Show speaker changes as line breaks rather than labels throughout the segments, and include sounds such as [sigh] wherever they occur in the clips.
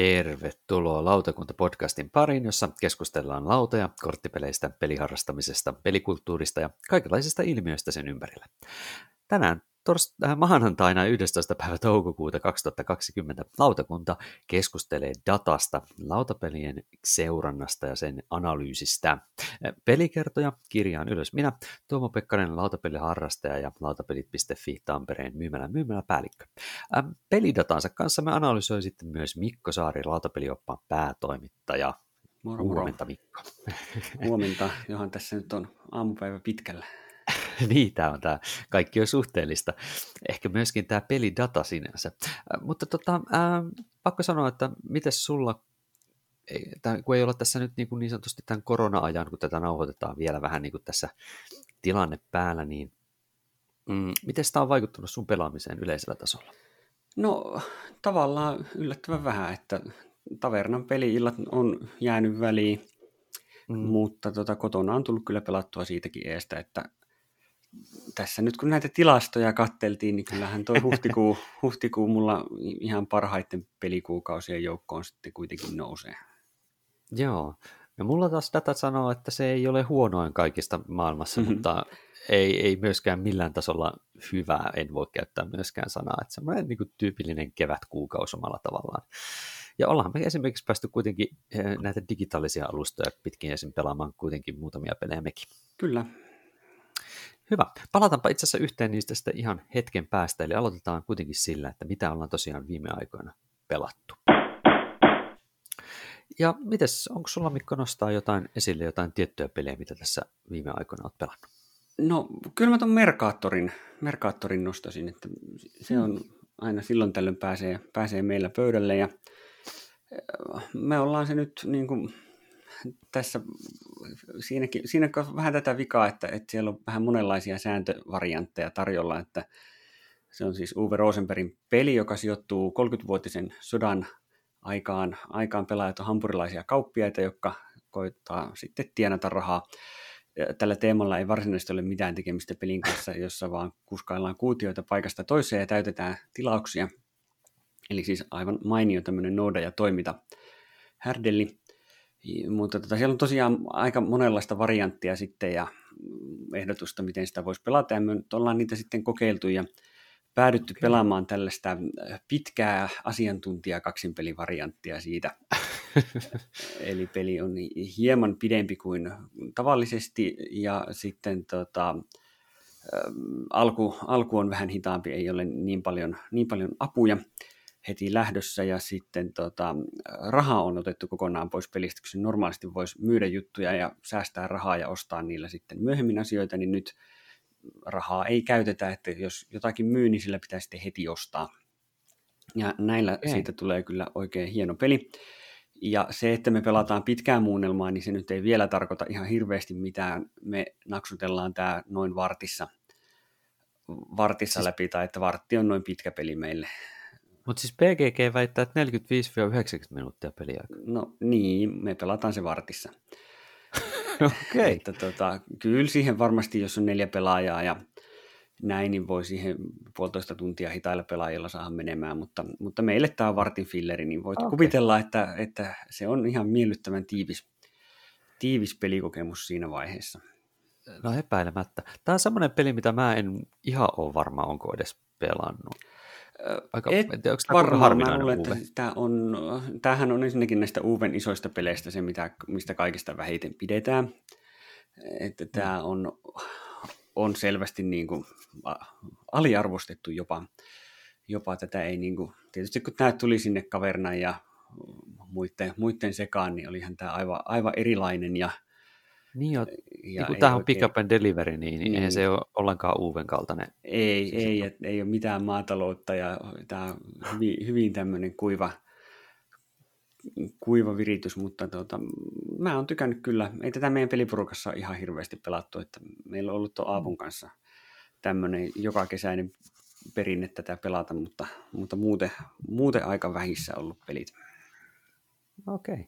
Tervetuloa Lautakunta-podcastin pariin, jossa keskustellaan lautoja, korttipeleistä, peliharrastamisesta, pelikulttuurista ja kaikenlaisista ilmiöistä sen ympärillä. Tänään torst- äh, maanantaina 11. päivä toukokuuta 2020 lautakunta keskustelee datasta, lautapelien seurannasta ja sen analyysistä. Äh, pelikertoja kirjaan ylös minä, Tuomo Pekkanen, lautapeliharrastaja ja lautapelit.fi Tampereen myymälä myymälä päällikkö. Äh, pelidatansa kanssa me analysoi sitten myös Mikko Saari, lautapelioppaan päätoimittaja.
Moro, moro.
Huomenta Mikko.
Huomenta, johon tässä nyt on aamupäivä pitkällä. [laughs]
niin, tämä on tämä kaikki on suhteellista. Ehkä myöskin tämä pelidata sinänsä. Mutta tota, äh, pakko sanoa, että miten sulla, tämän, kun ei olla tässä nyt niin, kuin niin sanotusti tämän korona-ajan, kun tätä nauhoitetaan vielä vähän niin kuin tässä tilanne päällä, niin mm, miten tämä on vaikuttanut sun pelaamiseen yleisellä tasolla?
No tavallaan yllättävän vähän, että tavernan peli-illat on jäänyt väliin, mm. mutta tota, kotona on tullut kyllä pelattua siitäkin eestä, että tässä nyt kun näitä tilastoja katteltiin, niin kyllähän tuo huhtikuu, [laughs] huhtikuu mulla ihan parhaiten pelikuukausien joukkoon sitten kuitenkin nousee.
Joo. No mulla taas datat sanoo, että se ei ole huonoin kaikista maailmassa, mm-hmm. mutta ei, ei myöskään millään tasolla hyvää, en voi käyttää myöskään sanaa, että semmoinen niin kuin tyypillinen kevätkuukausi omalla tavallaan. Ja ollaan me esimerkiksi päästy kuitenkin eh, näitä digitaalisia alustoja pitkin esim. pelaamaan kuitenkin muutamia pelejä mekin.
Kyllä,
Hyvä. Palataanpa itse asiassa yhteen niistä sitten ihan hetken päästä, eli aloitetaan kuitenkin sillä, että mitä ollaan tosiaan viime aikoina pelattu. Ja mites, onko sulla Mikko nostaa jotain esille, jotain tiettyjä pelejä, mitä tässä viime aikoina olet pelannut?
No kyllä mä ton Merkaattorin, Merkaattorin nostasin, että se on aina silloin tällöin pääsee, pääsee meillä pöydälle ja me ollaan se nyt niin kuin tässä siinäkin, siinä on vähän tätä vikaa, että, että siellä on vähän monenlaisia sääntövariantteja tarjolla, että se on siis Uwe Rosenbergin peli, joka sijoittuu 30-vuotisen sodan aikaan, aikaan pelaajat on hampurilaisia kauppiaita, jotka koittaa sitten tienata rahaa. Tällä teemalla ei varsinaisesti ole mitään tekemistä pelin kanssa, jossa vaan kuskaillaan kuutioita paikasta toiseen ja täytetään tilauksia. Eli siis aivan mainio tämmöinen nooda ja toimita härdelli. Mutta tota, siellä on tosiaan aika monenlaista varianttia sitten ja ehdotusta, miten sitä voisi pelata. Ja me ollaan niitä sitten kokeiltu ja päädytty okay. pelaamaan tällaista äh, pitkää asiantuntija kaksinpelivarianttia siitä. [laughs] Eli peli on hieman pidempi kuin tavallisesti ja sitten tota, ähm, alku, alku on vähän hitaampi, ei ole niin paljon, niin paljon apuja heti lähdössä ja sitten tota, raha on otettu kokonaan pois pelistä, kun normaalisti voisi myydä juttuja ja säästää rahaa ja ostaa niillä sitten myöhemmin asioita, niin nyt rahaa ei käytetä, että jos jotakin myy, niin sillä pitää sitten heti ostaa. Ja näillä ei. siitä tulee kyllä oikein hieno peli. Ja se, että me pelataan pitkään muunnelmaa, niin se nyt ei vielä tarkoita ihan hirveästi mitään. Me naksutellaan tämä noin vartissa, vartissa siis... läpi, tai että vartti on noin pitkä peli meille.
Mutta siis PGG väittää, että 45-90 minuuttia peliä.
No niin, me pelataan se vartissa. [laughs]
Okei. Okay.
Tota, kyllä siihen varmasti, jos on neljä pelaajaa ja näin, niin voi siihen puolitoista tuntia hitailla pelaajilla saada menemään, mutta, mutta meille tämä on vartin filleri, niin voit okay. kuvitella, että, että se on ihan miellyttävän tiivis, tiivis pelikokemus siinä vaiheessa.
No epäilemättä. Tämä on semmoinen peli, mitä mä en ihan ole varma, onko edes pelannut.
Aika, Et en tiedä, onko varmaan, harvinainen mä luulen, että tämä on, tämähän on ensinnäkin näistä Uven isoista peleistä se, mitä, mistä kaikista vähiten pidetään. Että mm. tämä on, on selvästi niin kuin aliarvostettu jopa. Jopa tätä ei niin kuin, tietysti kun tämä tuli sinne kaverna ja muiden, muiden sekaan, niin olihan tämä aivan, aivan erilainen ja
niin, jo, ja niin tämä on pick up and delivery, niin, niin, niin eihän se ole ollenkaan uuden kaltainen.
Ei, siis ei, et, ei ole mitään maataloutta ja tämä on hyvin, hyvin tämmöinen kuiva, kuiva viritys, mutta tota, mä oon tykännyt kyllä. Ei tätä meidän pelipurukassa ihan hirveästi pelattu, että meillä on ollut tuon Aavun kanssa tämmöinen joka kesäinen perinne tätä pelata, mutta, mutta muuten, muuten aika vähissä ollut pelit.
Okei, okay.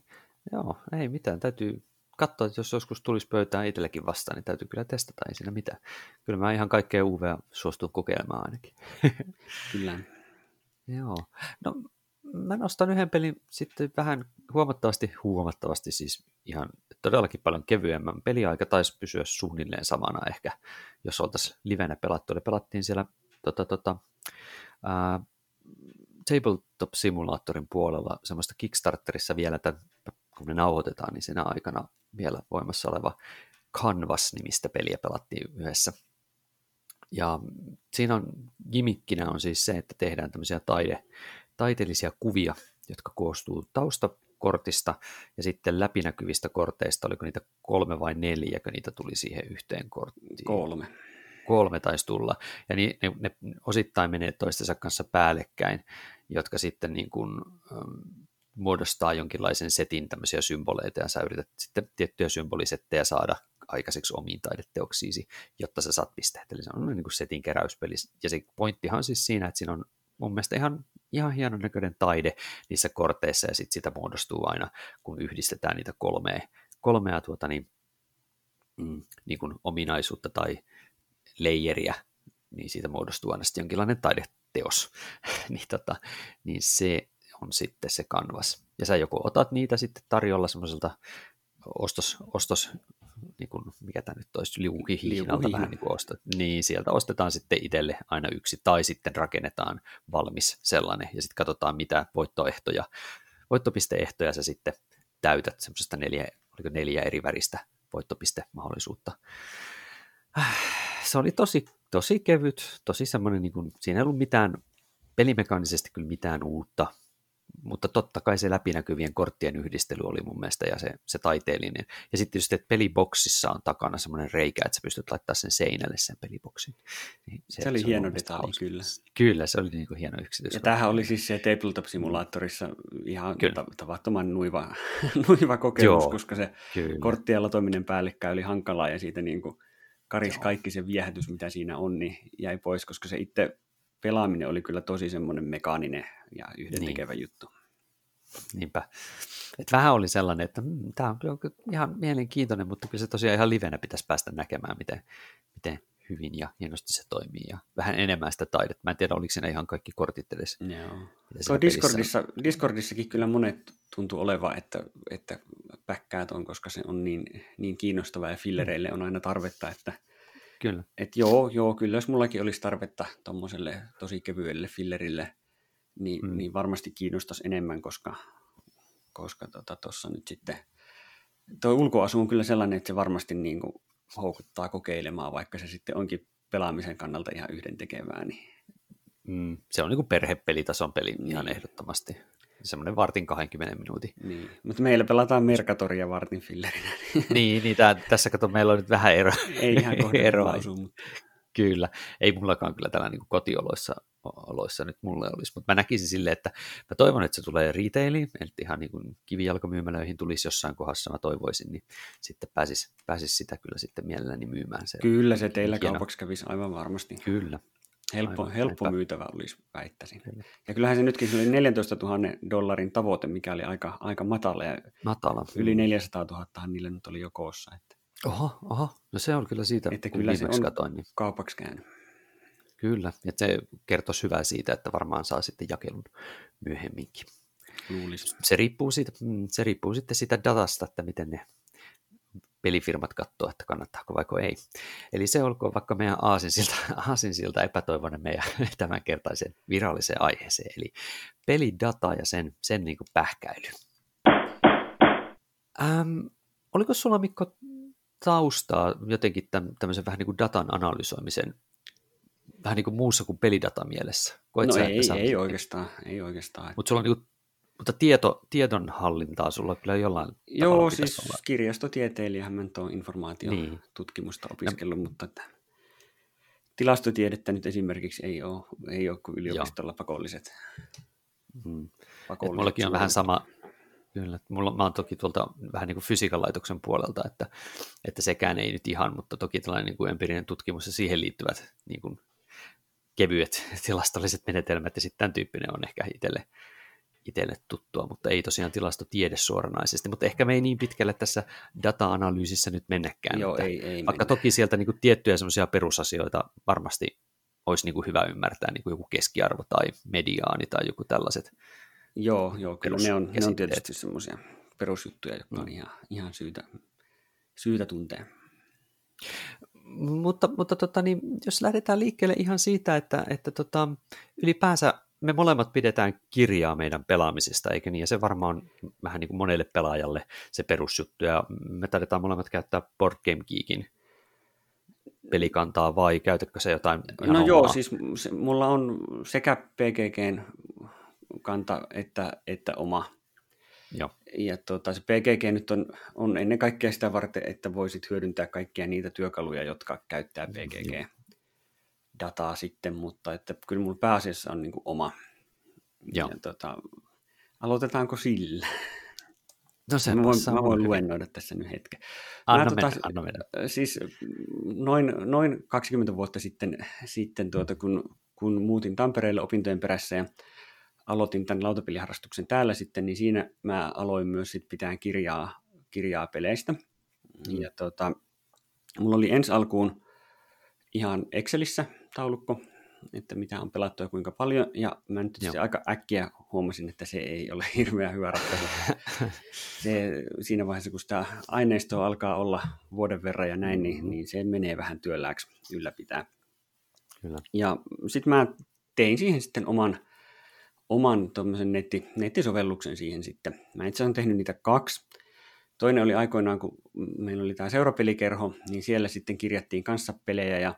joo, ei mitään, täytyy katsoa, että jos joskus tulisi pöytään itsellekin vastaan, niin täytyy kyllä testata, ei siinä mitään. Kyllä mä ihan kaikkea UV suostun kokeilemaan ainakin. [laughs]
Kyllä.
Joo. No, mä nostan yhden pelin sitten vähän huomattavasti, huomattavasti siis ihan todellakin paljon kevyemmän. Peliaika taisi pysyä suunnilleen samana ehkä, jos oltaisiin livenä pelattu. Eli pelattiin siellä tota, tota, ää, Tabletop Simulaattorin puolella semmoista Kickstarterissa vielä, että kun me nauhoitetaan, niin siinä aikana vielä voimassa oleva Canvas-nimistä peliä pelattiin yhdessä. Ja siinä on gimikkinä on siis se, että tehdään tämmöisiä taide, taiteellisia kuvia, jotka koostuu taustakortista ja sitten läpinäkyvistä korteista, oliko niitä kolme vai neljä, kun niitä tuli siihen yhteen korttiin.
Kolme.
Kolme taisi tulla, ja ne, ne, ne osittain menee toistensa kanssa päällekkäin, jotka sitten niin kuin, muodostaa jonkinlaisen setin tämmöisiä symboleita, ja sä yrität sitten tiettyjä symbolisettejä saada aikaiseksi omiin taideteoksiisi, jotta sä saat pisteet. Eli se on niin kuin setin keräyspeli. Ja se pointtihan on siis siinä, että siinä on mun mielestä ihan, ihan hienon näköinen taide niissä korteissa, ja sitten sitä muodostuu aina, kun yhdistetään niitä kolmea, kolmea tuota, niin, mm, niin kuin ominaisuutta tai leijeriä, niin siitä muodostuu aina sitten jonkinlainen taideteos. [laughs] niin, tota, niin se on sitten se kanvas. Ja sä joko otat niitä sitten tarjolla semmoiselta ostos, ostos niin kuin, mikä tämä nyt olisi, liukuhihnalta vähän niin kuin ostat, niin sieltä ostetaan sitten itselle aina yksi, tai sitten rakennetaan valmis sellainen, ja sitten katsotaan, mitä voittoehtoja, voittopisteehtoja sä sitten täytät, semmoisesta neljä, oliko neljä eri väristä voittopistemahdollisuutta. Se oli tosi, tosi kevyt, tosi semmoinen, niin kuin, siinä ei ollut mitään, pelimekaanisesti kyllä mitään uutta, mutta totta kai se läpinäkyvien korttien yhdistely oli mun mielestä ja se, se taiteellinen. Ja sitten tietysti, että peliboksissa on takana semmoinen reikä, että sä pystyt laittaa sen seinälle sen peliboksin.
Niin se, se oli se hieno detalji, kyllä.
Kyllä, se oli niin kuin hieno yksityiskohta.
Ja tämähän oli siis se Tabletop-simulaattorissa ihan kyllä. tavattoman nuiva, [laughs] nuiva kokemus, Joo, koska se kyllä. korttien latominen päällekkäin oli hankalaa ja siitä niin kuin karis Joo. kaikki se viehätys, mitä siinä on, niin jäi pois, koska se itse pelaaminen oli kyllä tosi semmoinen mekaaninen ja yhdentekevä niin. juttu.
Niinpä. Et vähän oli sellainen, että mm, tämä on kyllä ihan mielenkiintoinen, mutta kyllä se tosiaan ihan livenä pitäisi päästä näkemään, miten, miten hyvin ja hienosti se toimii ja vähän enemmän sitä taidetta. Mä en tiedä, oliko siinä ihan kaikki kortit edes.
Joo. Tuo Discordissa, Discordissakin kyllä monet tuntuu oleva, että, että päkkäät on, koska se on niin, niin kiinnostava ja fillereille on aina tarvetta, että
Kyllä.
Et joo, joo, kyllä jos mullakin olisi tarvetta tuommoiselle tosi kevyelle fillerille, niin, mm. niin varmasti kiinnostaisi enemmän, koska koska tuossa tota, nyt sitten tuo ulkoasu on kyllä sellainen, että se varmasti niin kuin houkuttaa kokeilemaan, vaikka se sitten onkin pelaamisen kannalta ihan yhdentekevää. Niin...
Mm, se on niin kuin perhepelitason peli niin. ihan ehdottomasti semmoinen vartin 20 minuutin.
Niin, mutta meillä pelataan Merkatoria vartin fillerinä. [laughs]
niin, niin tää, tässä kato, meillä on nyt vähän ero.
Ei ihan [laughs] eroa. mutta...
Kyllä, ei mullakaan kyllä tällä niin kotioloissa oloissa nyt mulle olisi, mutta mä näkisin silleen, että mä toivon, että se tulee retailiin, että ihan niin kuin kivijalkamyymälöihin tulisi jossain kohdassa, mä toivoisin, niin sitten pääsis, pääsis sitä kyllä sitten mielelläni myymään. Se
kyllä se teillä hieno. kaupaksi kävisi aivan varmasti.
Kyllä,
Helppo, Aivan, helppo myytävä olisi, väittäisin. Kyllä. Ja kyllähän se nytkin se oli 14 000 dollarin tavoite, mikä oli aika, aika matala. Ja
matala.
Yli 400 000 niille nyt oli jo koossa. Että...
Oho, oho, no se on kyllä siitä,
että kyllä se on katoin, niin... kaupaksi käynyt.
Kyllä, että se kertoisi hyvää siitä, että varmaan saa sitten jakelun myöhemminkin.
Luulisin.
Se riippuu, siitä, mm, se riippuu sitten siitä datasta, että miten ne pelifirmat katsoa, että kannattaako vaiko ei. Eli se olkoon vaikka meidän aasinsilta, [laughs] aasinsilta epätoivoinen meidän [laughs] tämänkertaisen viralliseen aiheeseen, eli pelidata ja sen, sen niin kuin pähkäily. Ähm, oliko sulla Mikko taustaa jotenkin tämmöisen vähän niin kuin datan analysoimisen vähän niin kuin muussa kuin pelidata mielessä?
Koet no sä, ei, ei oikeastaan, ei oikeastaan.
Mutta sulla on niin kuin mutta tieto, tiedonhallintaa sulla kyllä jollain
Joo, siis olla. kirjastotieteilijähän mä tuon informaatiotutkimusta niin. opiskellut, ja... mutta että tilastotiedettä nyt esimerkiksi ei ole, ei ole kuin yliopistolla Joo. pakolliset.
Hmm. pakolliset mullakin on vähän sama, Kyllä. Mulla, mä oon toki tuolta vähän niin kuin fysiikan laitoksen puolelta, että, että sekään ei nyt ihan, mutta toki tällainen niin kuin empiirinen tutkimus ja siihen liittyvät niin kuin kevyet tilastolliset menetelmät ja sitten tämän tyyppinen on ehkä itselle itselle tuttua, mutta ei tosiaan tilastotiede suoranaisesti, mutta ehkä me ei niin pitkälle tässä data-analyysissä nyt mennäkään.
Joo, ei, ei
vaikka mennä. toki sieltä niin kuin tiettyjä semmoisia perusasioita varmasti olisi niin kuin hyvä ymmärtää, niin kuin joku keskiarvo tai mediaani tai joku tällaiset,
Joo, joo kyllä ne on, ne on tietysti semmoisia perusjuttuja, jotka on mm. ihan, ihan syytä, syytä tuntea.
Mutta, mutta tota, niin, jos lähdetään liikkeelle ihan siitä, että, että tota, ylipäänsä me molemmat pidetään kirjaa meidän pelaamisesta, eikä niin? Ja se varmaan on vähän niin kuin monelle pelaajalle se perusjuttu, ja me taidetaan molemmat käyttää Board Game Geekin pelikantaa, vai käytätkö se jotain
No omaa? joo, siis mulla on sekä PGGn kanta että, että oma.
Joo.
Ja tota, se PGG nyt on, on ennen kaikkea sitä varten, että voisit hyödyntää kaikkia niitä työkaluja, jotka käyttää PGG-dataa sitten, mutta että kyllä mulla pääasiassa on niin kuin oma. Joo. Ja tota, aloitetaanko sillä?
No se
mä voin, mä voin luennoida tässä nyt hetken.
Anna, tota, mennä, anna mennä.
Siis noin, noin 20 vuotta sitten, sitten tuota, kun, kun muutin Tampereelle opintojen perässä ja aloitin tämän lautapeliharrastuksen täällä sitten, niin siinä mä aloin myös sit pitää kirjaa, kirjaa peleistä. Mm. Ja tota, mulla oli ensi alkuun ihan Excelissä taulukko, että mitä on pelattu ja kuinka paljon, ja mä nyt aika äkkiä huomasin, että se ei ole [laughs] hirveän hyvä ratkaisu. [laughs] se, siinä vaiheessa, kun sitä aineistoa alkaa olla vuoden verran ja näin, niin, niin se menee vähän työlläksi ylläpitää. Kyllä. Ja sitten mä tein siihen sitten oman oman netti, nettisovelluksen siihen sitten. Mä itse olen tehnyt niitä kaksi. Toinen oli aikoinaan, kun meillä oli tämä seurapelikerho, niin siellä sitten kirjattiin kanssa pelejä ja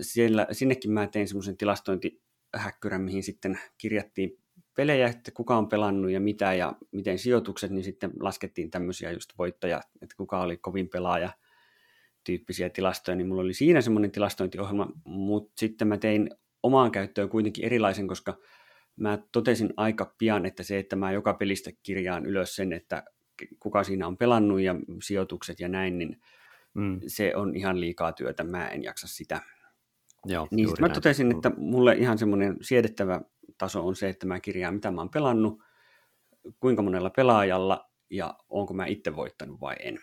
siellä, sinnekin mä tein semmoisen tilastointihäkkyrän, mihin sitten kirjattiin pelejä, että kuka on pelannut ja mitä ja miten sijoitukset, niin sitten laskettiin tämmöisiä just voittoja, että kuka oli kovin pelaaja tyyppisiä tilastoja, niin mulla oli siinä semmoinen tilastointiohjelma, mutta sitten mä tein omaan käyttöön kuitenkin erilaisen, koska mä totesin aika pian, että se, että mä joka pelistä kirjaan ylös sen, että kuka siinä on pelannut ja sijoitukset ja näin, niin mm. se on ihan liikaa työtä, mä en jaksa sitä. Joo, niin mä näin. totesin, että mulle ihan semmoinen siedettävä taso on se, että mä kirjaan, mitä mä oon pelannut, kuinka monella pelaajalla ja onko mä itse voittanut vai en.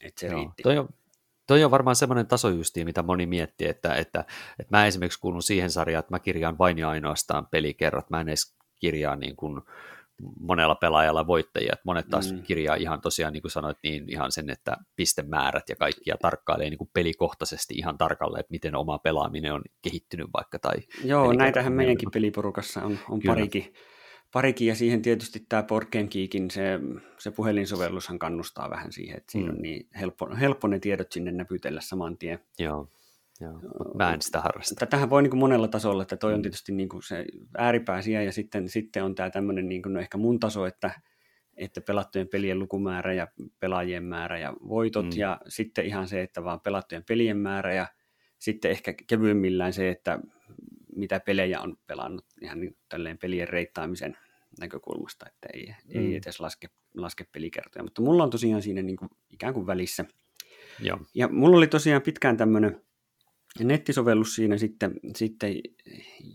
Että se Joo, riitti.
Toi on, toi on varmaan semmoinen taso justiin, mitä moni miettii, että, että, että mä esimerkiksi kuulun siihen sarjaan, että mä kirjaan vain ja ainoastaan pelikerrat, mä en edes kirjaa niin kuin monella pelaajalla voittajia, että monet taas mm. kirjaa ihan tosiaan, niin kuin sanoit, niin ihan sen, että pistemäärät ja kaikkia tarkkailee niin kuin pelikohtaisesti ihan tarkalleen, että miten oma pelaaminen on kehittynyt vaikka. Tai
Joo, näitähän meidänkin peliporukassa on, on parikin, parikin, ja siihen tietysti tämä Board Game Geekin, se, se puhelinsovellushan kannustaa vähän siihen, että siinä mm. on niin helppo, helppo ne tiedot sinne näpytellä saman tien.
Joo. Joo, mä en sitä harrasta.
Tätähän voi niin kuin monella tasolla, että toi on tietysti niin kuin se ääripää siihen, ja sitten, sitten on tämä tämmöinen niin kuin, no ehkä mun taso, että, että pelattujen pelien lukumäärä ja pelaajien määrä ja voitot, mm. ja sitten ihan se, että vaan pelattujen pelien määrä, ja sitten ehkä kevyemmillään se, että mitä pelejä on pelannut ihan niin tälleen pelien reittaamisen näkökulmasta, että ei, mm. ei edes laske, laske pelikertoja. Mutta mulla on tosiaan siinä niin kuin ikään kuin välissä. Joo. Ja mulla oli tosiaan pitkään tämmöinen nettisovellus siinä sitten, sitten,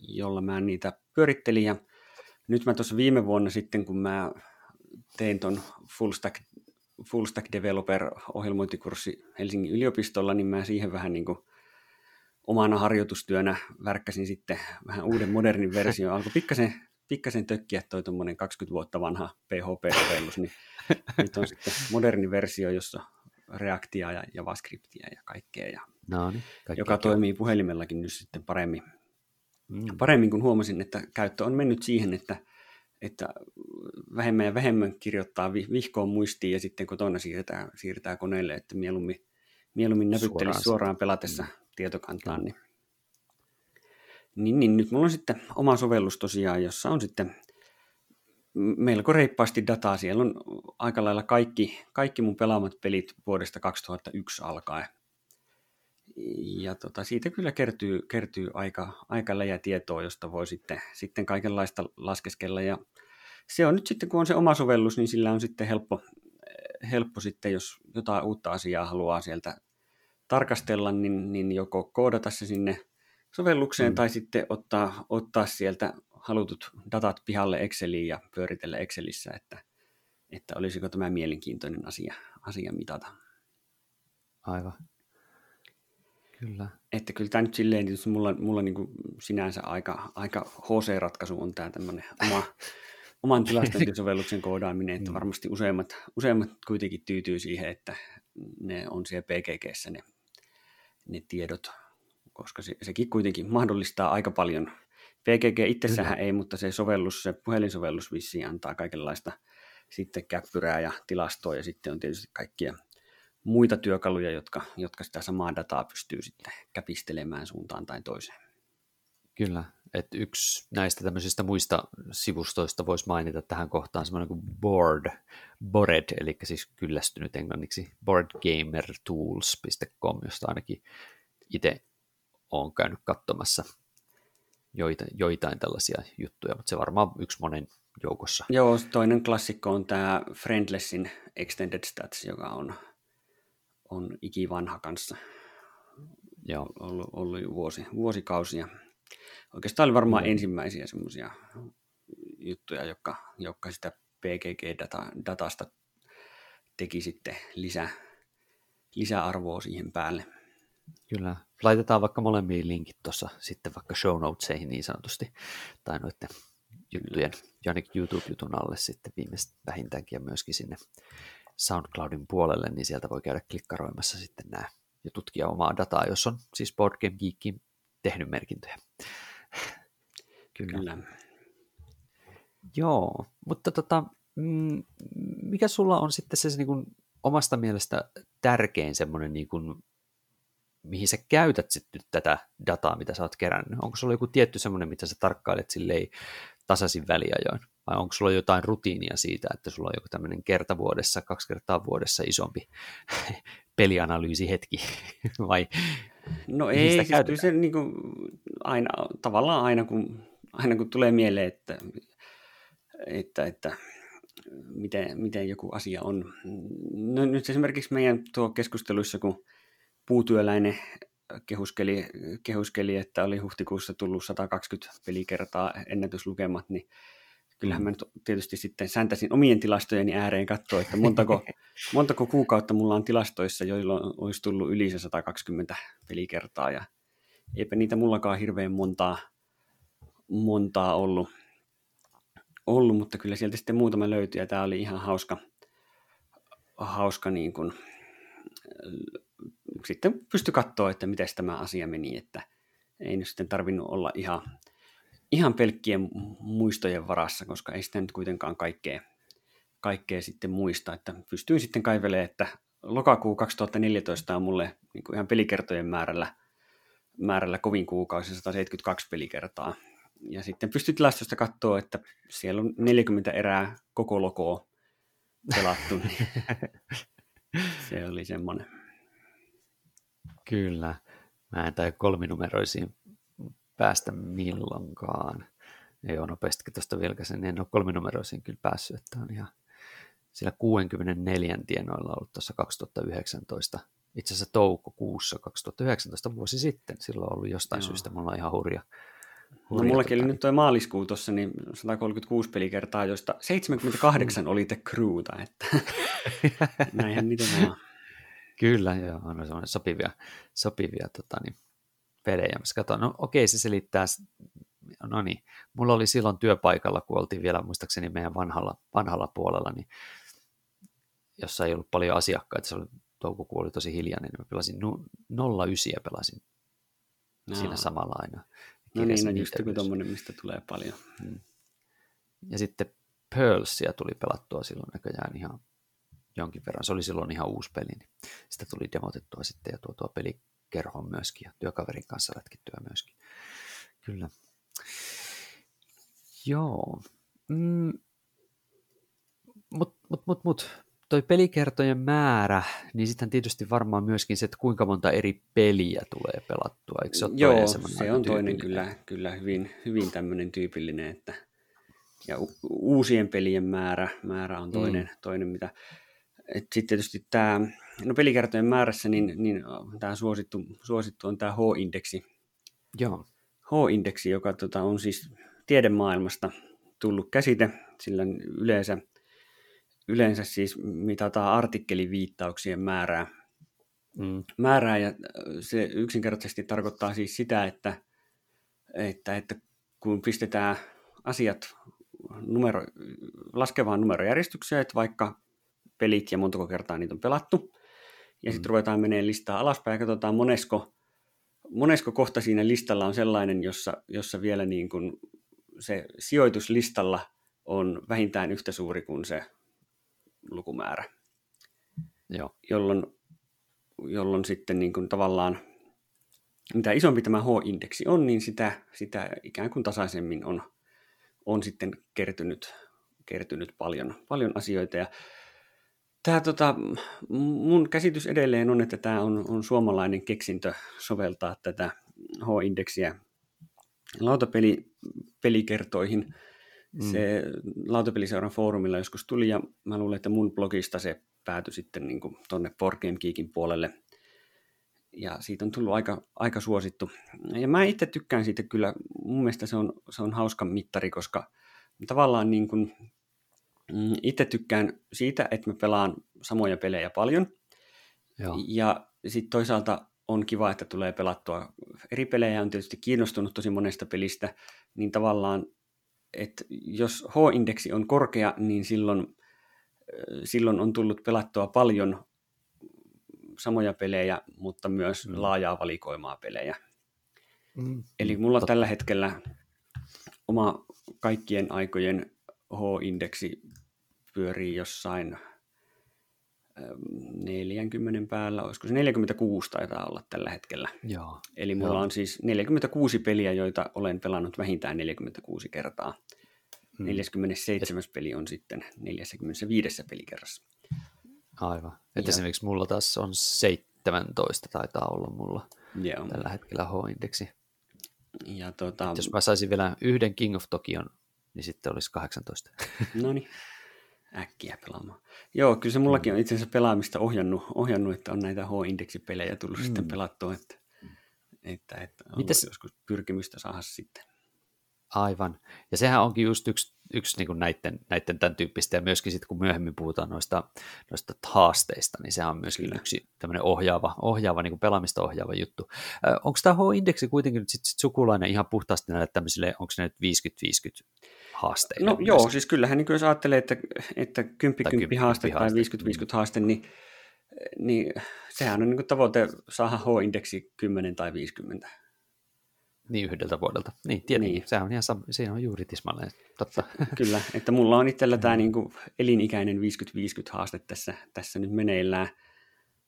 jolla mä niitä pyörittelin. Ja nyt mä tuossa viime vuonna sitten, kun mä tein ton Full Stack, Full Stack Developer ohjelmointikurssi Helsingin yliopistolla, niin mä siihen vähän niin kuin omana harjoitustyönä värkkäsin sitten vähän uuden modernin version. Alkoi pikkasen, pikkasen tökkiä toi tuommoinen 20 vuotta vanha PHP-sovellus, niin nyt on sitten moderni versio, jossa Reactia ja JavaScriptia ja kaikkea, ja no niin, joka toimii puhelimellakin nyt sitten paremmin. Mm. Paremmin kun huomasin, että käyttö on mennyt siihen, että, että vähemmän ja vähemmän kirjoittaa vihkoon muistiin ja sitten kotona siirtää, siirtää koneelle, että mieluummin, mieluummin näpyttelisi suoraan, suoraan pelatessa mm. tietokantaan. Niin, niin, niin, nyt mulla on sitten oma sovellus tosiaan, jossa on sitten melko reippaasti dataa. Siellä on aika lailla kaikki, kaikki mun pelaamat pelit vuodesta 2001 alkaen. Ja tota, siitä kyllä kertyy, kertyy aika, aika läjä tietoa, josta voi sitten, sitten kaikenlaista laskeskella. Ja se on nyt sitten, kun on se oma sovellus, niin sillä on sitten helppo, helppo sitten, jos jotain uutta asiaa haluaa sieltä tarkastella, niin, niin joko koodata se sinne sovellukseen mm. tai sitten ottaa, ottaa sieltä halutut datat pihalle Exceliin ja pyöritellä Excelissä, että, että olisiko tämä mielenkiintoinen asia, asia mitata.
Aivan. Kyllä.
Että kyllä tämä nyt silleen, että mulla, mulla niin kuin sinänsä aika, aika HC-ratkaisu on tämä tämmöinen oma, oman tilastointisovelluksen koodaaminen, että mm. [laughs] varmasti useimmat, useimmat kuitenkin tyytyy siihen, että ne on siellä PGGssä ne, ne tiedot, koska se, sekin kuitenkin mahdollistaa aika paljon. PGG itsessähän ei, mutta se sovellus, se puhelinsovellus vissiin antaa kaikenlaista sitten käppyrää ja tilastoa ja sitten on tietysti kaikkia muita työkaluja, jotka, jotka sitä samaa dataa pystyy sitten käpistelemään suuntaan tai toiseen.
Kyllä, että yksi näistä tämmöisistä muista sivustoista voisi mainita tähän kohtaan semmoinen kuin Board, Bored, eli siis kyllästynyt englanniksi, boardgamertools.com, josta ainakin itse olen käynyt katsomassa joitain, joitain tällaisia juttuja, mutta se varmaan yksi monen joukossa.
Joo, toinen klassikko on tämä Friendlessin Extended Stats, joka on, on ikivanha kanssa. Joo. Ollut, ollut jo vuosi, vuosikausia. Oikeastaan oli varmaan mm. ensimmäisiä semmoisia juttuja, jotka, jotka sitä PGG-datasta teki sitten lisä, lisäarvoa siihen päälle.
Kyllä, laitetaan vaikka molempiin linkit tuossa sitten vaikka show notesihin niin sanotusti, tai noiden juttujen, jonnekin YouTube-jutun alle sitten viimeistä vähintäänkin ja myöskin sinne SoundCloudin puolelle, niin sieltä voi käydä klikkaroimassa sitten nämä ja tutkia omaa dataa, jos on siis Board Game Geekin tehnyt merkintöjä. [laughs]
Kyllä. Kyllä.
Joo, mutta tota, mm, mikä sulla on sitten se niin kuin omasta mielestä tärkein semmoinen, niin kuin, mihin sä käytät sitten tätä dataa, mitä sä oot kerännyt? Onko sulla joku tietty semmoinen, mitä sä tarkkailet silleen tasaisin väliajoin? Vai onko sulla jotain rutiinia siitä, että sulla on joku tämmöinen kerta vuodessa, kaksi kertaa vuodessa isompi [laughs] pelianalyysihetki? [laughs] Vai
No ei, siis kyllä se niin kuin, aina, tavallaan aina kun, aina kun tulee mieleen, että, että, että miten, miten joku asia on. No, nyt esimerkiksi meidän tuo keskusteluissa, kun puutyöläinen kehuskeli, kehuskeli, että oli huhtikuussa tullut 120 pelikertaa ennätyslukemat, niin kyllähän mä nyt tietysti sitten säntäsin omien tilastojeni ääreen katsoa, että montako, [laughs] montako kuukautta mulla on tilastoissa, jolloin olisi tullut yli se 120 pelikertaa, ja eipä niitä mullakaan hirveän montaa, montaa ollut, ollut, mutta kyllä sieltä sitten muutama löytyi, ja tämä oli ihan hauska, hauska niin kuin, sitten pysty katsoa, että miten tämä asia meni, että ei nyt sitten tarvinnut olla ihan ihan pelkkien muistojen varassa, koska ei sitä nyt kuitenkaan kaikkea, kaikkea sitten muista, että pystyin sitten kaivelemaan, että lokakuu 2014 on mulle niin kuin ihan pelikertojen määrällä, määrällä kovin kuukausi, 172 pelikertaa. Ja sitten pystyt tilastosta katsoa, että siellä on 40 erää koko lokoa pelattu, niin [laughs] se oli semmoinen.
Kyllä. Mä en tai kolminumeroisiin päästä milloinkaan. Ei ole nopeastikin tuosta vilkaisen, niin en ole kolminumeroisiin kyllä päässyt, että on ihan sillä 64 tienoilla ollut tuossa 2019. Itse asiassa toukokuussa 2019 vuosi sitten, silloin on ollut jostain Joo. syystä, mulla on ihan hurja.
No hurja no mullakin tota... oli nyt tuo maaliskuu tuossa, niin 136 pelikertaa, joista 78 oli The Crewta, että [laughs] näinhän niitä vaan.
Kyllä, joo, on sopivia, sopivia tota, niin, pelejä. Mä katsoin, no okei, se selittää, no niin, mulla oli silloin työpaikalla, kun oltiin vielä muistaakseni meidän vanhalla, vanhalla puolella, niin jossa ei ollut paljon asiakkaita, se oli, toukokuu oli tosi hiljainen, niin mä pelasin 09 ja pelasin no. siinä samalla aina.
No niin, no just joku tommonen, mistä tulee paljon. Hmm.
Ja sitten Pearlsia tuli pelattua silloin näköjään ihan jonkin verran. Se oli silloin ihan uusi peli, niin sitä tuli demotettua sitten ja tuotua peli kerhoon myöskin ja työkaverin kanssa lätkittyä myöskin. Kyllä. Joo. Mm. Mut, mut, mut, mut. Toi pelikertojen määrä, niin sitten tietysti varmaan myöskin se, että kuinka monta eri peliä tulee pelattua. Eikö se ole
Joo, se on toinen kyllä, kyllä hyvin, hyvin tämmöinen tyypillinen, että ja u- uusien pelien määrä, määrä on toinen, mm. toinen mitä sitten tietysti tämä, no pelikertojen määrässä, niin, niin tämä suosittu, suosittu on tämä H-indeksi.
Joo.
H-indeksi, joka tota, on siis tiedemaailmasta tullut käsite, sillä yleensä, yleensä siis mitataan artikkeliviittauksien määrää. Mm. määrää ja se yksinkertaisesti tarkoittaa siis sitä, että, että, että kun pistetään asiat numero, laskevaan numerojärjestykseen, että vaikka pelit ja montako kertaa niitä on pelattu. Ja sitten mm. ruvetaan menemään listaa alaspäin ja katsotaan monesko, monesko kohta siinä listalla on sellainen, jossa, jossa vielä niin kuin se sijoituslistalla on vähintään yhtä suuri kuin se lukumäärä.
Joo.
Jolloin, jolloin sitten niin kuin tavallaan mitä isompi tämä H-indeksi on, niin sitä, sitä ikään kuin tasaisemmin on, on sitten kertynyt, kertynyt paljon, paljon asioita. Ja tämä, tota, mun käsitys edelleen on, että tämä on, on suomalainen keksintö soveltaa tätä H-indeksiä lautapelikertoihin. Mm. Se lautapeliseuran foorumilla joskus tuli ja mä luulen, että mun blogista se päätyi sitten niin tuonne Board Game Geekin puolelle – ja siitä on tullut aika, aika suosittu. Ja mä itse tykkään siitä kyllä, mun mielestä se on, se on hauska mittari, koska tavallaan niin kuin, itse tykkään siitä, että mä pelaan samoja pelejä paljon. Joo. Ja sitten toisaalta on kiva, että tulee pelattua eri pelejä, on tietysti kiinnostunut tosi monesta pelistä, niin tavallaan, että jos H-indeksi on korkea, niin silloin, silloin on tullut pelattua paljon samoja pelejä, mutta myös mm. laajaa valikoimaa pelejä. Mm. Eli mulla Totta. tällä hetkellä oma kaikkien aikojen H-indeksi pyörii jossain 40 päällä, olisiko se 46 taitaa olla tällä hetkellä.
Joo,
Eli mulla joo. on siis 46 peliä, joita olen pelannut vähintään 46 kertaa. Mm. 47. peli on sitten 45 pelikerrassa.
Aivan. Että esimerkiksi mulla taas on 17 taitaa olla mulla Joo. tällä hetkellä H-indeksi. Ja tota... Jos mä saisin vielä yhden King of Tokion, niin sitten olisi 18. [laughs]
no niin, äkkiä pelaamaan. Joo, kyllä se mullakin on itse asiassa pelaamista ohjannut, ohjannut että on näitä H-indeksipelejä tullut mm. sitten pelattua, että, että, että on Mites... joskus pyrkimystä saada sitten.
Aivan. Ja sehän onkin just yksi, yksi niin kuin näiden, näiden tämän tyyppistä, ja myöskin sitten kun myöhemmin puhutaan noista, noista haasteista, niin sehän on myöskin Kyllä. yksi tämmöinen ohjaava, ohjaava niin kuin pelaamista ohjaava juttu. onko tämä H-indeksi kuitenkin nyt sit, sit sukulainen ihan puhtaasti näille tämmöisille, onko se nyt 50-50 haasteille?
No joo, siis kyllähän niin jos ajattelee, että, että 10-10 haaste tai 50-50 haaste, niin, niin sehän on niin kuin tavoite saada H-indeksi 10 tai 50
niin yhdeltä vuodelta. Niin, tietenkin. Niin. Se on ihan siinä on juuri tismalleen totta. [laughs]
Kyllä, että mulla on itsellä tämä niin kuin elinikäinen 50-50 haaste tässä, tässä nyt meneillään.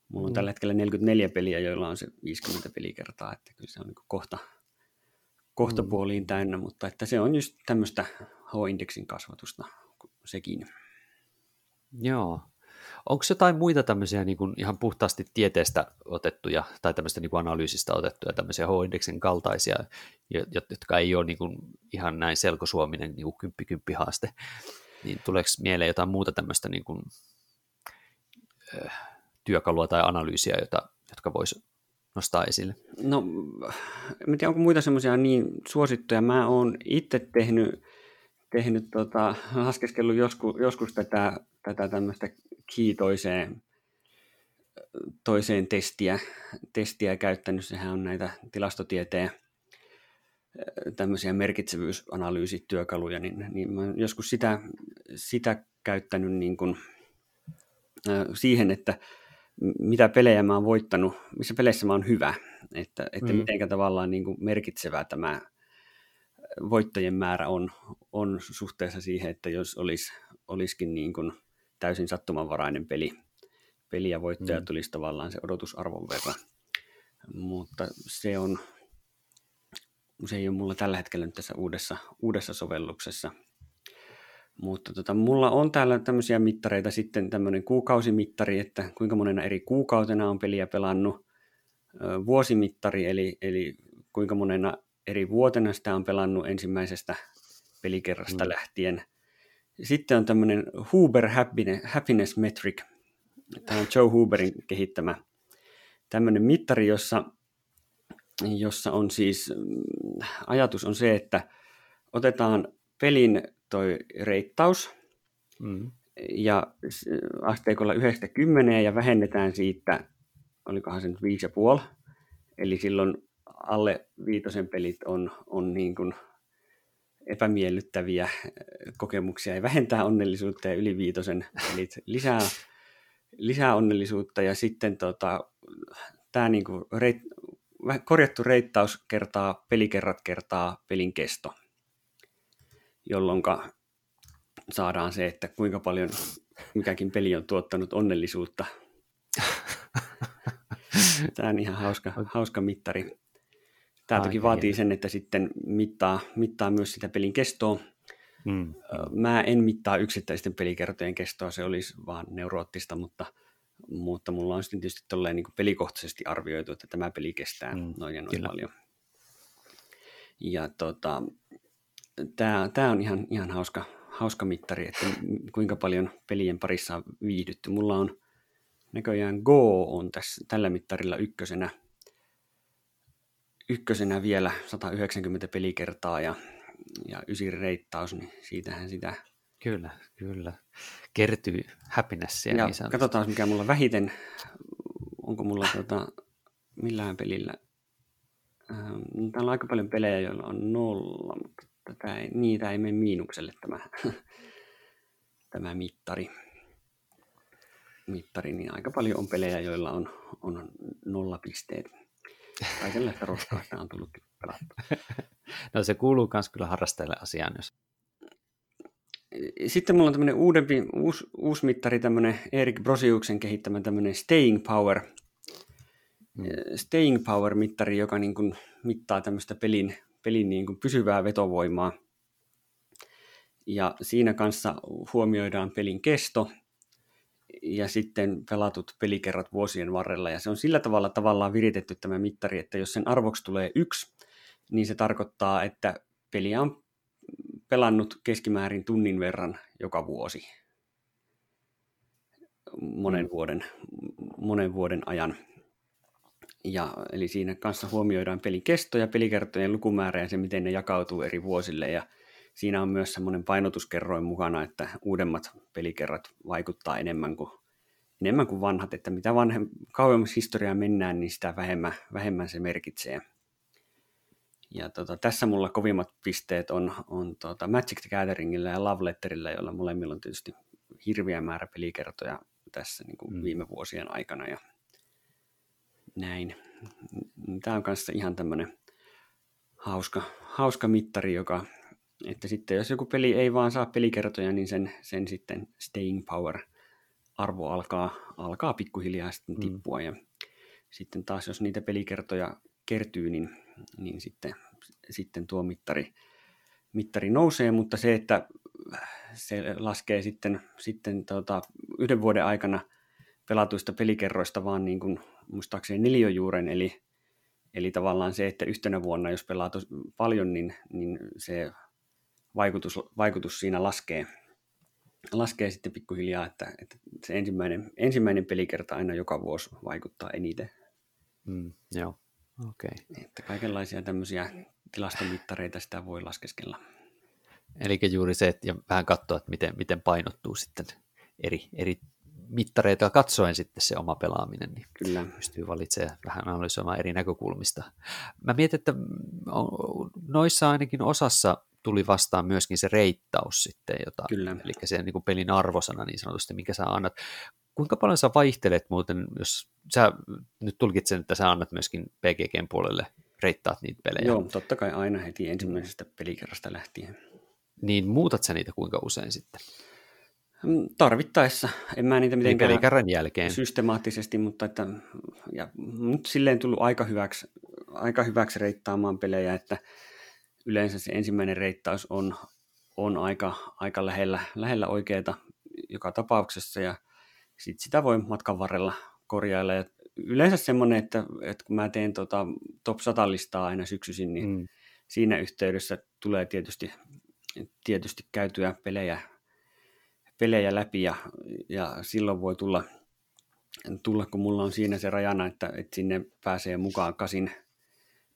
Mulla on mm. tällä hetkellä 44 peliä, joilla on se 50 pelikertaa, että kyllä se on niin kohta, kohta mm. puoliin täynnä, mutta että se on just tämmöistä H-indeksin kasvatusta sekin.
Joo, Onko jotain muita tämmöisiä niin kuin ihan puhtaasti tieteestä otettuja tai tämmöistä niin kuin analyysistä otettuja tämmöisiä H-indeksin kaltaisia, jotka ei ole niin kuin ihan näin selkosuominen niin kymppi-kymppi haaste, niin tuleeko mieleen jotain muuta tämmöistä niin kuin, äh, työkalua tai analyysiä, jota, jotka voisi nostaa esille?
No, en tiedä, onko muita semmoisia niin suosittuja. Mä oon itse tehnyt, tehnyt tota, laskeskellut joskus, joskus tätä, tätä tämmöistä key toiseen, testiä, testiä käyttänyt. Sehän on näitä tilastotieteen tämmöisiä merkitsevyysanalyysityökaluja, niin, niin mä joskus sitä, sitä käyttänyt niin kuin, siihen, että mitä pelejä mä oon voittanut, missä peleissä mä oon hyvä, että, että mm. mitenkä tavallaan niin kuin merkitsevää tämä voittajien määrä on, on suhteessa siihen, että jos olisi, olisikin niin kuin täysin sattumanvarainen peli, peli ja voittaja mm. tulisi tavallaan se odotusarvon verran. Mutta se on, se ei ole mulla tällä hetkellä nyt tässä uudessa, uudessa sovelluksessa. Mutta tota, mulla on täällä tämmöisiä mittareita sitten tämmöinen kuukausimittari, että kuinka monena eri kuukautena on peliä pelannut, vuosimittari, eli, eli kuinka monena eri vuotena sitä on pelannut ensimmäisestä pelikerrasta mm. lähtien – sitten on tämmöinen Huber Happiness Metric. Tämä on Joe Huberin kehittämä tämmöinen mittari, jossa, jossa on siis, mm, ajatus on se, että otetaan pelin toi reittaus mm. ja asteikolla 90 ja vähennetään siitä, olikohan se nyt 5,5, eli silloin alle viitosen pelit on, on niin kuin epämiellyttäviä äh, kokemuksia ja vähentää onnellisuutta ja yliviitosen, eli lisää, lisää onnellisuutta ja sitten tota, tämä niinku reit, korjattu reittaus kertaa pelikerrat kertaa pelin kesto, jolloin saadaan se, että kuinka paljon mikäkin peli on tuottanut onnellisuutta. [laughs] Tämä on ihan hauska, hauska mittari. Tämä toki vaatii sen, että sitten mittaa, mittaa myös sitä pelin kestoa. Mm. Mä en mittaa yksittäisten pelikertojen kestoa, se olisi vaan neuroottista, mutta, mutta mulla on sitten tietysti niin kuin pelikohtaisesti arvioitu, että tämä peli kestää mm. noin ja noin Kyllä. paljon. Ja tota, tämä, tämä on ihan, ihan hauska, hauska mittari, että kuinka paljon pelien parissa on viihdytty. Mulla on näköjään Go on tässä, tällä mittarilla ykkösenä, ykkösenä vielä 190 pelikertaa ja, ja ysi reittaus, niin siitähän sitä...
Kyllä, kyllä. Kertyy happinessia.
Ja niin katsotaan, mikä mulla vähiten, onko mulla tota, millään pelillä. Ähm, täällä on aika paljon pelejä, joilla on nolla, mutta tätä ei, niitä ei mene miinukselle tämä, [laughs] tämä mittari. mittari. Niin aika paljon on pelejä, joilla on, on nolla pisteet. [laughs] Kaikenlaista roskaa on tullut pelattua. [laughs]
No se kuuluu myös kyllä harrastajille asiaan, jos
sitten mulla on tämmöinen uudempi, uusi, uusi mittari, tämmöinen Erik Brosiuksen kehittämä tämmöinen Staying Power. Mm. Staying Power-mittari, joka niin kuin mittaa tämmöistä pelin, pelin niin kuin pysyvää vetovoimaa. Ja siinä kanssa huomioidaan pelin kesto ja sitten pelatut pelikerrat vuosien varrella. Ja se on sillä tavalla tavallaan viritetty tämä mittari, että jos sen arvoksi tulee yksi, niin se tarkoittaa, että peliä on pelannut keskimäärin tunnin verran joka vuosi monen mm. vuoden, monen vuoden ajan. Ja, eli siinä kanssa huomioidaan pelin kesto ja pelikertojen lukumäärä ja se, miten ne jakautuu eri vuosille. Ja siinä on myös semmoinen painotuskerroin mukana, että uudemmat pelikerrat vaikuttaa enemmän kuin, enemmän kuin vanhat, että mitä vanhem, kauemmas historiaa mennään, niin sitä vähemmän, vähemmän se merkitsee. Ja tota, tässä mulla kovimmat pisteet on, on tota Magic the Gatheringillä ja Love Letterillä, joilla molemmilla on tietysti hirviä määrä pelikertoja tässä niin kuin mm. viime vuosien aikana. Ja näin. Tämä on kanssa ihan tämmöinen hauska, hauska mittari, joka, että sitten jos joku peli ei vaan saa pelikertoja, niin sen, sen sitten staying power arvo alkaa, alkaa pikkuhiljaa sitten mm. tippua. Mm. Ja sitten taas jos niitä pelikertoja kertyy, niin, niin sitten, sitten tuo mittari, mittari nousee, mutta se, että se laskee sitten, sitten tota, yhden vuoden aikana pelatuista pelikerroista vaan niin kuin, muistaakseni neliöjuuren, eli, eli tavallaan se, että yhtenä vuonna, jos pelaa tos, paljon, niin, niin se vaikutus, vaikutus siinä laskee, laskee sitten pikkuhiljaa, että, että se ensimmäinen, ensimmäinen pelikerta aina joka vuosi vaikuttaa eniten.
Mm, joo, okei.
Okay. Että kaikenlaisia tämmöisiä tilastomittareita sitä voi laskeskella.
Eli juuri se, että ja vähän katsoa, että miten, miten painottuu sitten eri, eri mittareita katsoen sitten se oma pelaaminen, niin Kyllä. pystyy valitsemaan vähän analysoimaan eri näkökulmista. Mä mietin, että noissa ainakin osassa tuli vastaan myöskin se reittaus sitten, jota, Kyllä. eli se niin kuin pelin arvosana niin sanotusti, mikä sä annat. Kuinka paljon sä vaihtelet muuten, jos sä nyt tulkitsen, että sä annat myöskin PGGn puolelle reittaat niitä pelejä?
Joo, totta kai aina heti ensimmäisestä pelikerrasta lähtien.
Niin muutat sä niitä kuinka usein sitten?
Mm, tarvittaessa. En mä niitä mitenkään
jälkeen.
systemaattisesti, mutta että, ja, nyt silleen tullut aika hyväksi, aika hyväksi reittaamaan pelejä, että yleensä se ensimmäinen reittaus on, on aika, aika lähellä, lähellä oikeita joka tapauksessa ja sit sitä voi matkan varrella korjailla. Ja yleensä semmoinen, että, että kun mä teen tota top 100 listaa aina syksyisin, niin mm. siinä yhteydessä tulee tietysti, tietysti käytyä pelejä pelejä läpi ja, ja silloin voi tulla, tulla, kun mulla on siinä se rajana, että, että sinne pääsee mukaan kasin,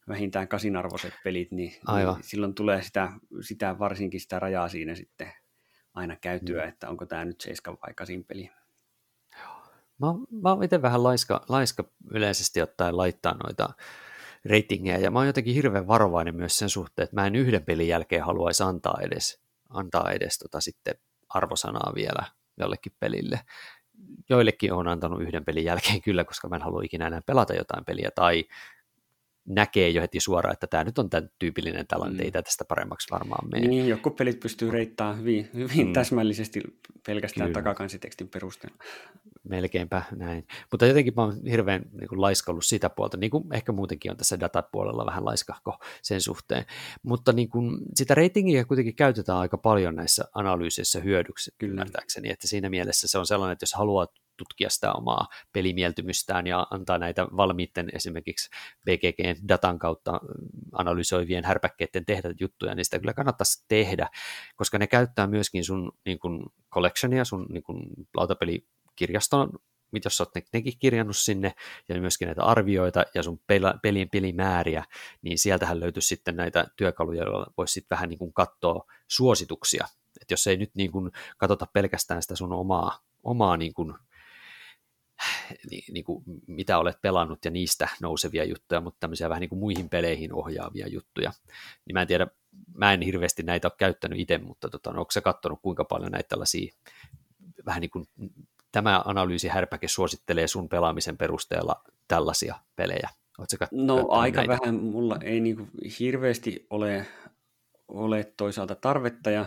vähintään kasinarvoiset pelit, niin, Aivan. niin silloin tulee sitä, sitä, varsinkin sitä rajaa siinä sitten aina käytyä, mm. että onko tämä nyt 7 vai 8 peli.
Mä, mä oon itse vähän laiska, laiska yleisesti ottaen laittaa noita ratingia, ja mä oon jotenkin hirveän varovainen myös sen suhteen, että mä en yhden pelin jälkeen haluaisi antaa edes, antaa edes tota sitten arvosanaa vielä jollekin pelille. Joillekin on antanut yhden pelin jälkeen kyllä, koska mä en halua ikinä enää pelata jotain peliä, tai näkee jo heti suoraan, että tämä nyt on tämän tyypillinen tällainen, mm. ei tästä paremmaksi varmaan mene.
Niin, joku pelit pystyy reittaamaan hyvin, hyvin mm. täsmällisesti pelkästään Kyllä. takakanssitekstin perusteella.
Melkeinpä näin. Mutta jotenkin mä oon hirveän niin kuin laiskallut sitä puolta, niin kuin ehkä muutenkin on tässä datapuolella vähän laiskahko sen suhteen. Mutta niin kuin, sitä ratingia kuitenkin käytetään aika paljon näissä analyyseissä hyödyksi, Kyllä. että siinä mielessä se on sellainen, että jos haluat tutkia sitä omaa pelimieltymystään ja antaa näitä valmiitten esimerkiksi BGG-datan kautta analysoivien härpäkkeiden tehdä juttuja, niin sitä kyllä kannattaisi tehdä, koska ne käyttää myöskin sun niin kuin collectionia, sun niin kuin lautapelikirjaston jos olet ne, nekin kirjannut sinne, ja myöskin näitä arvioita ja sun pelin pelimääriä, niin sieltähän löytyisi sitten näitä työkaluja, joilla voisi sitten vähän niin kuin katsoa suosituksia. että jos ei nyt niin kuin katsota pelkästään sitä sun omaa, omaa niin kuin niin, kuin, mitä olet pelannut ja niistä nousevia juttuja, mutta tämmöisiä vähän niin kuin muihin peleihin ohjaavia juttuja. Niin mä en tiedä, mä en hirveästi näitä ole käyttänyt itse, mutta tota, no, onko se katsonut kuinka paljon näitä tällaisia vähän niin kuin tämä analyysi härpäke suosittelee sun pelaamisen perusteella tällaisia pelejä?
no aika näitä? vähän, mulla ei niin kuin hirveästi ole, ole toisaalta tarvetta ja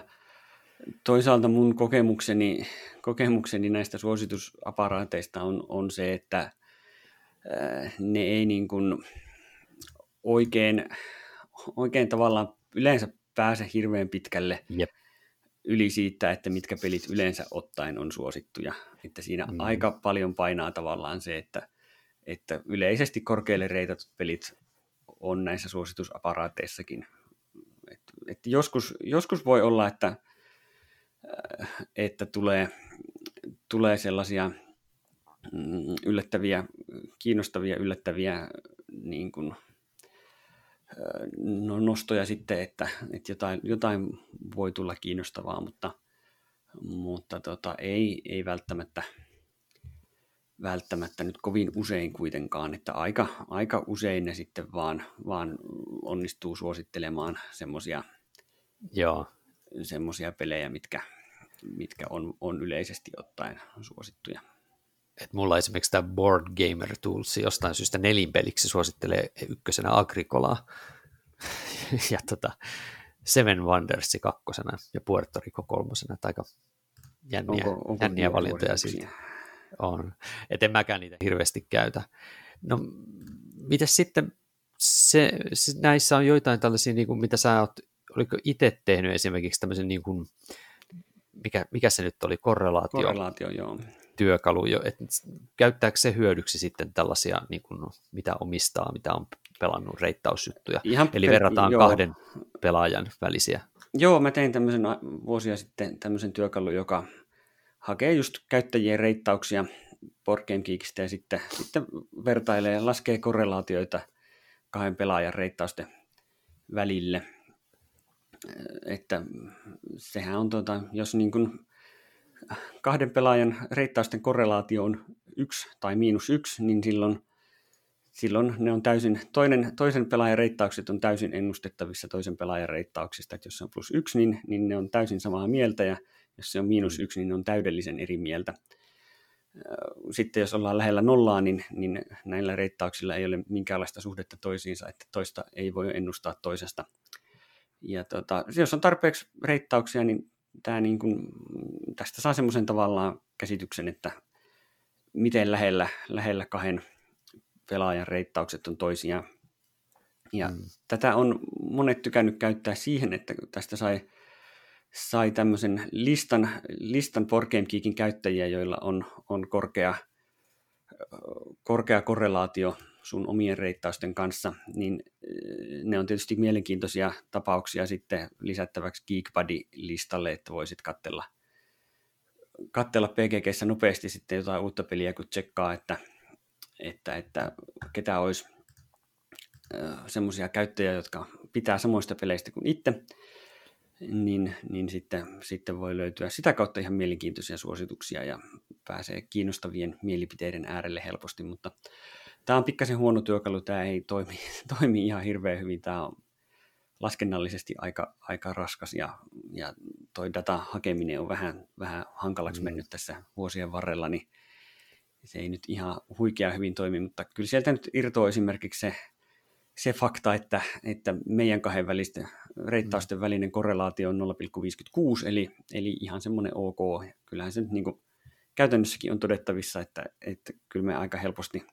toisaalta mun kokemukseni, kokemukseni näistä suositusaparaateista on, on se, että äh, ne ei niin kuin oikein, oikein tavallaan yleensä pääse hirveän pitkälle Jep. yli siitä, että mitkä pelit yleensä ottaen on suosittuja. Että siinä mm. aika paljon painaa tavallaan se, että, että yleisesti korkealle reitatut pelit on näissä suositusaparaateissakin. Et, et joskus, joskus voi olla, että että tulee, tulee sellaisia mm, yllättäviä, kiinnostavia, yllättäviä niin kuin, no, nostoja sitten, että, että jotain, jotain voi tulla kiinnostavaa, mutta, mutta tota, ei, ei välttämättä, välttämättä nyt kovin usein kuitenkaan, että aika, aika usein ne sitten vaan, vaan onnistuu suosittelemaan semmoisia Joo. semmoisia pelejä, mitkä, mitkä on, on yleisesti ottaen suosittuja.
Et mulla esimerkiksi tämä Board Gamer Tools jostain syystä nelinpeliksi suosittelee ykkösenä Agricolaa [laughs] ja tota, Seven Wonders kakkosena ja Puerto Rico kolmosena. Aika jänniä, onko, onko jänniä valintoja siitä. On. Et en mäkään niitä hirveästi käytä. No, miten sitten se, se, näissä on joitain tällaisia, niin kuin mitä sä oot oliko itse tehnyt esimerkiksi tämmöisen niin kuin, mikä, mikä se nyt oli, korrelaatio,
korrelaatio joo.
työkalu, jo, että käyttääkö se hyödyksi sitten tällaisia, niin kuin, mitä omistaa, mitä on pelannut reittausjuttuja, Ihan eli per, verrataan joo. kahden pelaajan välisiä.
Joo, mä tein tämmöisen vuosia sitten tämmöisen työkalun, joka hakee just käyttäjien reittauksia BoardGameGeekistä ja sitten, sitten vertailee ja laskee korrelaatioita kahden pelaajan reittausten välille että sehän on, tuota, jos niin kuin kahden pelaajan reittausten korrelaatio on yksi tai miinus yksi, niin silloin, silloin ne on täysin, toinen, toisen pelaajan reittaukset on täysin ennustettavissa toisen pelaajan reittauksista, että jos se on plus yksi, niin, niin ne on täysin samaa mieltä, ja jos se on miinus yksi, niin ne on täydellisen eri mieltä. Sitten jos ollaan lähellä nollaa, niin, niin näillä reittauksilla ei ole minkäänlaista suhdetta toisiinsa, että toista ei voi ennustaa toisesta ja tota, jos on tarpeeksi reittauksia, niin, tää niin kun, tästä saa semmoisen tavallaan käsityksen, että miten lähellä, lähellä kahden pelaajan reittaukset on toisiaan. Ja mm. tätä on monet tykännyt käyttää siihen, että tästä sai, sai tämmöisen listan, listan Geekin käyttäjiä, joilla on, on korkea, korkea korrelaatio sun omien reittausten kanssa, niin eh, ne on tietysti mielenkiintoisia tapauksia sitten lisättäväksi Geekbuddy-listalle, että voisit katsella, katsella PGGssä nopeasti sitten jotain uutta peliä, kun tsekkaa, että, että, että ketä olisi eh, semmoisia käyttäjiä, jotka pitää samoista peleistä kuin itse, niin, niin sitten, sitten voi löytyä sitä kautta ihan mielenkiintoisia suosituksia ja pääsee kiinnostavien mielipiteiden äärelle helposti, mutta tämä on pikkasen huono työkalu, tämä ei toimi, [laughs] toimi ihan hirveän hyvin, tämä on laskennallisesti aika, aika raskas ja, ja toi data hakeminen on vähän, vähän hankalaksi mm. mennyt tässä vuosien varrella, niin se ei nyt ihan huikea hyvin toimi, mutta kyllä sieltä nyt irtoaa esimerkiksi se, se fakta, että, että meidän kahden välisten reittausten mm. välinen korrelaatio on 0,56, eli, eli ihan semmoinen ok. Kyllähän se nyt niin kuin käytännössäkin on todettavissa, että, että kyllä me aika helposti,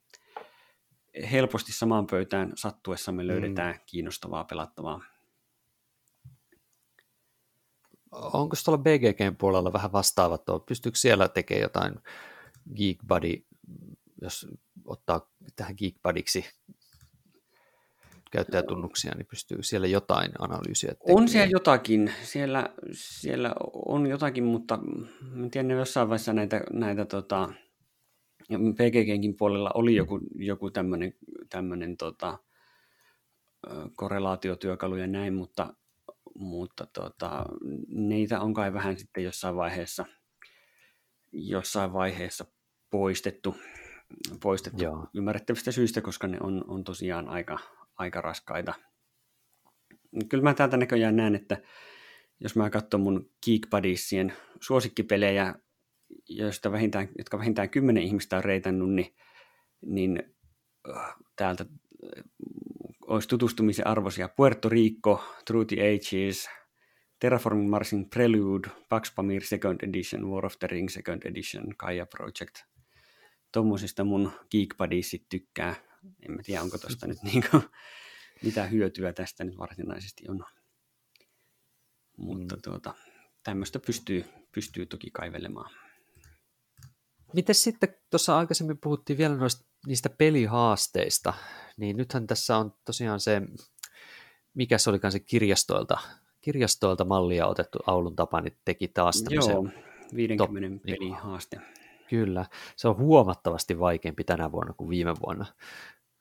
helposti samaan pöytään sattuessamme löydetään mm. kiinnostavaa pelattavaa.
Onko tuolla BGGn puolella vähän vastaavat? Pystyykö siellä tekemään jotain Geekbuddy, jos ottaa tähän Geekbudiksi käyttäjätunnuksia, niin pystyy siellä jotain analyysiä tekemään.
On siellä jotakin, siellä, siellä on jotakin, mutta en tiedä, jossain vaiheessa näitä, näitä tota, PGGnkin puolella oli joku, joku tämmöinen tämmönen, tota, korrelaatiotyökalu ja näin, mutta, mutta tota, niitä on kai vähän sitten jossain vaiheessa, jossain vaiheessa poistettu, poistettu Joo. ymmärrettävistä syistä, koska ne on, on tosiaan aika, aika raskaita. Kyllä mä täältä näköjään näen, että jos mä katson mun Geek Buddiesien suosikkipelejä, joista vähintään, jotka vähintään kymmenen ihmistä on reitannut, niin, niin äh, täältä äh, olisi tutustumisen arvoisia Puerto Rico, Through the Ages, Terraforming Marsin Prelude, Pax Pamir Second Edition, War of the Ring Second Edition, Gaia Project. Tuommoisista mun Geek Buddiesit tykkää en mä tiedä, onko tuosta nyt [laughs] niin kuin, mitä hyötyä tästä nyt varsinaisesti on. Mutta mm. tuota, tämmöistä pystyy, pystyy toki kaivelemaan.
Miten sitten, tuossa aikaisemmin puhuttiin vielä noista, niistä pelihaasteista, niin nythän tässä on tosiaan se, mikä se olikaan se kirjastoilta, kirjastoilta mallia otettu Aulun Tapani teki taas
Joo, 50 top, pelihaaste. Niin,
Kyllä, se on huomattavasti vaikeampi tänä vuonna kuin viime vuonna.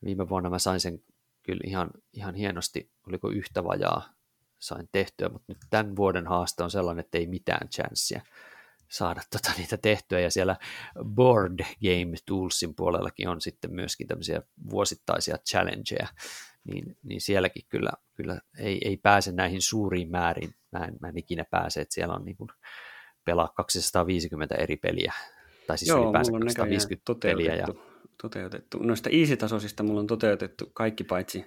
Viime vuonna mä sain sen kyllä ihan, ihan hienosti, oliko yhtä vajaa, sain tehtyä, mutta nyt tämän vuoden haaste on sellainen, että ei mitään chanssia saada [laughs] tota, niitä tehtyä, ja siellä Board Game Toolsin puolellakin on sitten myöskin tämmöisiä vuosittaisia challengeja, niin, niin sielläkin kyllä, kyllä ei, ei pääse näihin suuriin määriin, mä en, mä en ikinä pääse, että siellä on niin kuin pelaa 250 eri peliä tai siis Joo, ylipäänsä 250 peliä. Ja...
toteutettu. Noista easy-tasoisista mulla on toteutettu kaikki paitsi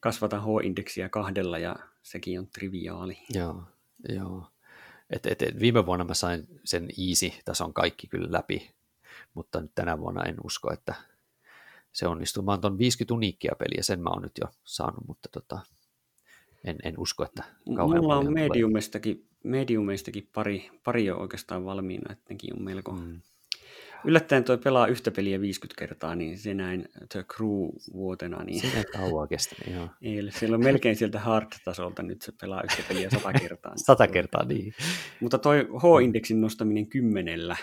kasvata H-indeksiä kahdella ja sekin on triviaali.
Joo, joo. Et, et, et, viime vuonna mä sain sen easy-tason kaikki kyllä läpi, mutta nyt tänä vuonna en usko, että se onnistuu. Mä oon ton 50 uniikkia peliä, sen mä oon nyt jo saanut, mutta tota, en, en usko, että
kauhean Mulla on mediumistakin, mediumeistakin pari, pari on oikeastaan valmiina, että nekin on melko, mm yllättäen toi pelaa yhtä peliä 50 kertaa, niin se näin The Crew-vuotena. Niin...
Se ei kauan kestänyt, joo. [laughs]
Ei siellä on melkein sieltä hard-tasolta, nyt se pelaa yhtä peliä sata [laughs] kertaa.
sata kertaa, niin.
Mutta toi H-indeksin nostaminen kymmenellä,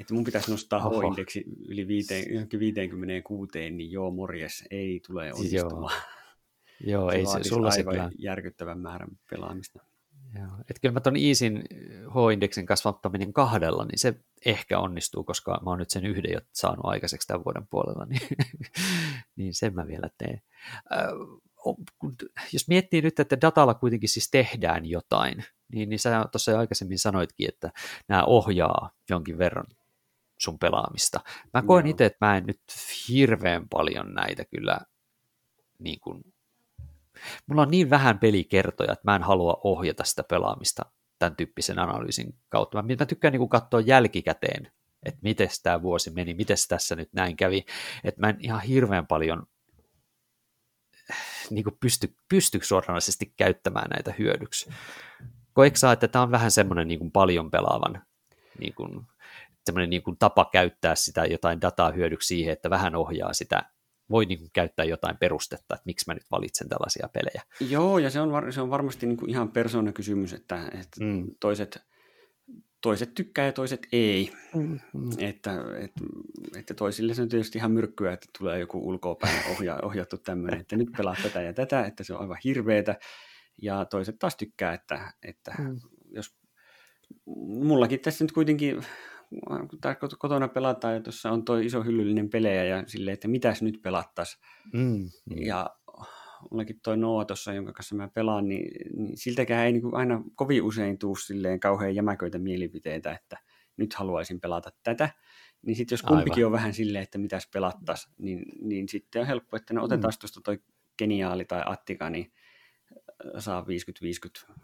että mun pitäisi nostaa Oho. H-indeksi yli 56, niin joo, morjes, ei tule onnistumaan.
Joo, joo ei se, sulla
aivan se järkyttävän määrän pelaamista.
Joo. Et kyllä mä ton Easin H-indeksin kasvattaminen kahdella, niin se ehkä onnistuu, koska mä oon nyt sen yhden jo saanut aikaiseksi tämän vuoden puolella, [laughs] niin, niin sen mä vielä teen. Jos miettii nyt, että datalla kuitenkin siis tehdään jotain, niin, niin sä tuossa aikaisemmin sanoitkin, että nämä ohjaa jonkin verran sun pelaamista. Mä koen itse, että mä en nyt hirveän paljon näitä kyllä niin kuin mulla on niin vähän pelikertoja, että mä en halua ohjata sitä pelaamista tämän tyyppisen analyysin kautta. Mä, mä tykkään niin katsoa jälkikäteen, että miten tämä vuosi meni, miten tässä nyt näin kävi, että mä en ihan hirveän paljon niin kuin pysty, pysty suoranaisesti käyttämään näitä hyödyksi. Koetko että tämä on vähän semmoinen niin kuin paljon pelaavan niin kuin, semmoinen niin kuin tapa käyttää sitä jotain dataa hyödyksi siihen, että vähän ohjaa sitä voi niin kuin käyttää jotain perustetta, että miksi mä nyt valitsen tällaisia pelejä.
Joo, ja se on, var, se on varmasti niin kuin ihan persoonakysymys, että, että mm. toiset, toiset tykkää ja toiset ei. Mm. Että, että, että toisille se on tietysti ihan myrkkyä, että tulee joku ulkoapäin ohja, ohjattu tämmöinen, että nyt pelaa tätä ja tätä, että se on aivan hirveetä. Ja toiset taas tykkää, että, että mm. jos mullakin tässä nyt kuitenkin kun kotona pelataan ja tuossa on tuo iso hyllyllinen pelejä ja silleen, että mitäs nyt pelattaisiin. Mm, mm. Ja mullakin toi Noa tuossa, jonka kanssa mä pelaan, niin, niin siltäkään ei niin kuin aina kovin usein tuu silleen kauhean jämäköitä mielipiteitä, että nyt haluaisin pelata tätä. Niin sitten jos kumpikin Aivan. on vähän silleen, että mitäs pelattaisiin, niin, niin sitten on helppo, että no otetaan mm. tuosta toi geniaali tai Attika, niin saa 50-50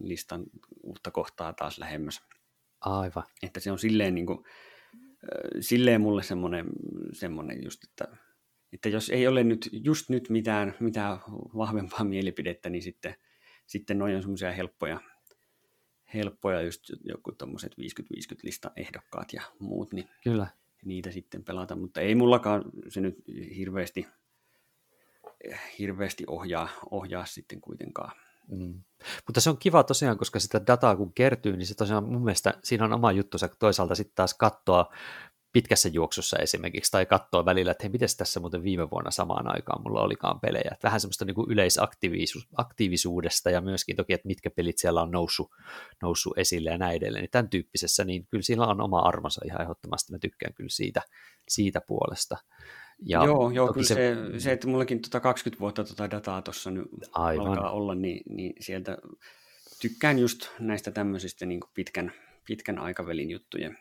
listan uutta kohtaa taas lähemmäs.
Aivan.
Että se on silleen, niin kuin, silleen mulle semmoinen, semmoinen just, että, että jos ei ole nyt just nyt mitään, mitään vahvempaa [laughs] mielipidettä, niin sitten, sitten noin on semmoisia helppoja, helppoja just joku tommoset 50-50 lista ehdokkaat ja muut, niin
Kyllä.
niitä sitten pelata, mutta ei mullakaan se nyt hirveästi, hirveästi ohjaa, ohjaa sitten kuitenkaan.
Mm. Mutta se on kiva tosiaan, koska sitä dataa kun kertyy, niin se tosiaan mun mielestä siinä on oma juttu, toisaalta sitten taas katsoa pitkässä juoksussa esimerkiksi, tai katsoa välillä, että hei, miten tässä muuten viime vuonna samaan aikaan mulla olikaan pelejä. Että vähän semmoista niin yleisaktiivisuudesta ja myöskin toki, että mitkä pelit siellä on noussut, noussut esille ja näin edelleen. Niin tämän tyyppisessä, niin kyllä siinä on oma armonsa ihan ehdottomasti. Mä tykkään kyllä siitä, siitä puolesta.
Ja joo, joo kyllä se, se, se, että mullakin tota 20 vuotta tota dataa tuossa nyt Aivan. alkaa olla, niin, niin sieltä tykkään just näistä tämmöisistä niin pitkän, pitkän aikavälin juttujen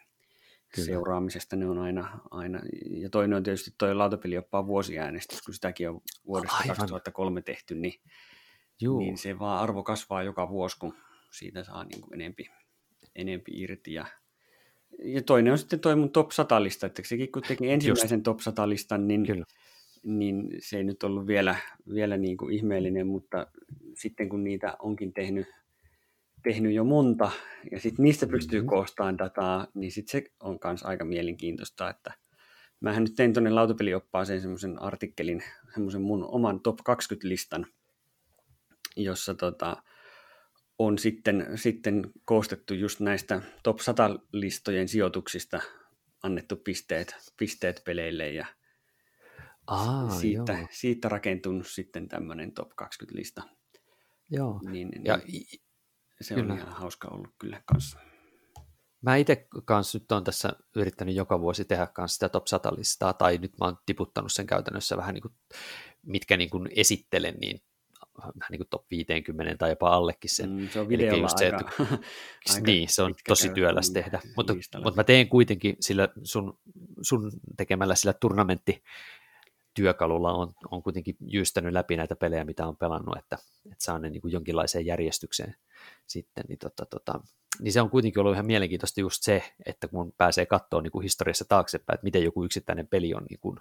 Kyllä. seuraamisesta. Ne on aina, aina, ja toinen on tietysti toi lautapelioppaa vuosiäänestys, kun sitäkin on vuodesta Aivan. 2003 tehty, niin, Juu. niin se vaan arvo kasvaa joka vuosi, kun siitä saa niin kuin enempi, enempi irti. Ja, ja toinen on sitten toi mun top 100-lista, että sekin kun teki ensimmäisen Just. top 100-listan, niin, Kyllä. niin se ei nyt ollut vielä, vielä niin kuin ihmeellinen, mutta sitten kun niitä onkin tehnyt tehnyt jo monta, ja sitten niistä pystyy mm-hmm. koostamaan dataa, niin sitten se on myös aika mielenkiintoista, että mähän nyt tein tuonne lautapelioppaaseen semmoisen artikkelin, semmoisen mun oman top 20-listan, jossa tota, on sitten, sitten koostettu just näistä top 100-listojen sijoituksista annettu pisteet, pisteet peleille ja Aa, siitä, joo. siitä rakentunut sitten tämmöinen top 20-lista.
Joo,
niin, ja niin, se kyllä. on ihan hauska ollut kyllä kanssa.
Mä itse kanssa nyt on tässä yrittänyt joka vuosi tehdä kanssa sitä top 100 listaa, tai nyt mä oon tiputtanut sen käytännössä vähän niin kuin, mitkä niin kuin esittelen, niin vähän niin kuin top 50 tai jopa allekin sen.
Mm, se on videolla just se,
aika, että, [laughs] aika Niin, se on tosi työläs tehdä, mutta, mutta mä teen kuitenkin sillä sun, sun tekemällä sillä turnamenttityökalulla työkalulla on, on kuitenkin jyystänyt läpi näitä pelejä, mitä on pelannut, että, että saa ne niin kuin jonkinlaiseen järjestykseen sitten, niin, tota, tota, niin se on kuitenkin ollut ihan mielenkiintoista just se, että kun pääsee katsoa niin kuin historiassa taaksepäin, että miten joku yksittäinen peli on niin kuin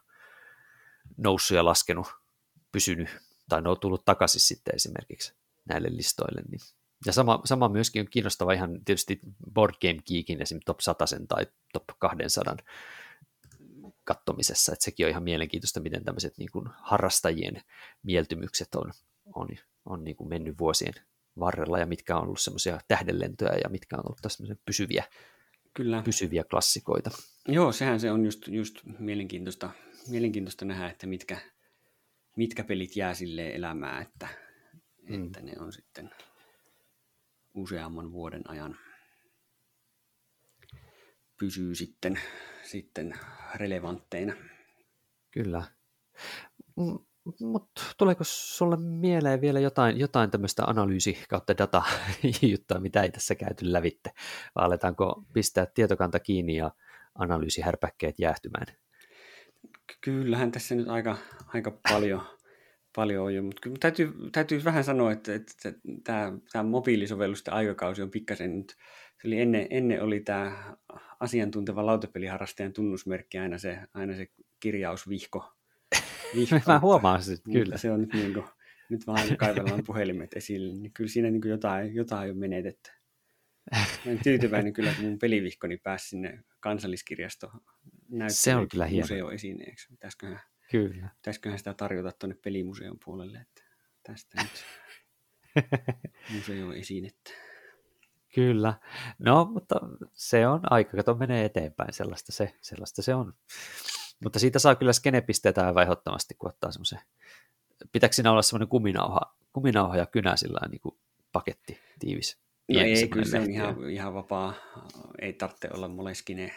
noussut ja laskenut, pysynyt, tai ne on tullut takaisin sitten esimerkiksi näille listoille. Niin. Ja sama, sama myöskin on kiinnostava ihan tietysti Board Game Geekin esim. top 100 tai top 200 kattomisessa, että sekin on ihan mielenkiintoista, miten tämmöiset niin kuin harrastajien mieltymykset on, on, on niin kuin mennyt vuosien varrella ja mitkä on ollut semmoisia tähdenlentoja ja mitkä on ollut tässä pysyviä, Kyllä. pysyviä klassikoita.
Joo, sehän se on just, just mielenkiintoista, mielenkiintoista nähdä, että mitkä, mitkä pelit jää sille elämään, että, mm. että ne on sitten useamman vuoden ajan pysyy sitten, sitten relevantteina.
Kyllä. Mutta tuleeko sulle mieleen vielä jotain, jotain tämmöistä analyysi kautta data [laughs] juttua, mitä ei tässä käyty lävitte? Vai aletaanko pistää tietokanta kiinni ja analyysihärpäkkeet jäähtymään?
Kyllähän tässä nyt aika, aika paljon, paljon on jo, mutta kyllä täytyy, täytyy vähän sanoa, että, että, että tämä, tämä mobiilisovellusten aikakausi on pikkasen nyt, se oli ennen, ennen oli tämä asiantunteva lautapeliharrastajan tunnusmerkki aina se, aina se kirjausvihko, [laughs]
Mä huomaan sen, kyllä.
Se on nyt niin kuin, nyt vaan kaivellaan puhelimet esille, niin kyllä siinä niin jotain, jotain on menetetty. Mä olen tyytyväinen kyllä, että mun pelivihkoni pääsi sinne kansalliskirjasto
se on kyllä
museoesineeksi. Pitäisiköhän,
kyllä.
pitäisiköhän sitä tarjota tuonne pelimuseon puolelle, että tästä nyt [laughs] museoesinettä.
Kyllä. No, mutta se on aika, kato menee eteenpäin, sellaista se, sellaista se on. Mutta siitä saa kyllä skenepisteitä aivan ehdottomasti, kun ottaa semmoisen, pitääkö siinä olla semmoinen kuminauha, kuminauha ja kynä sillä niin kuin paketti tiivis?
No ei, kyllä se on ihan, ihan vapaa. Ei tarvitse olla moleskine.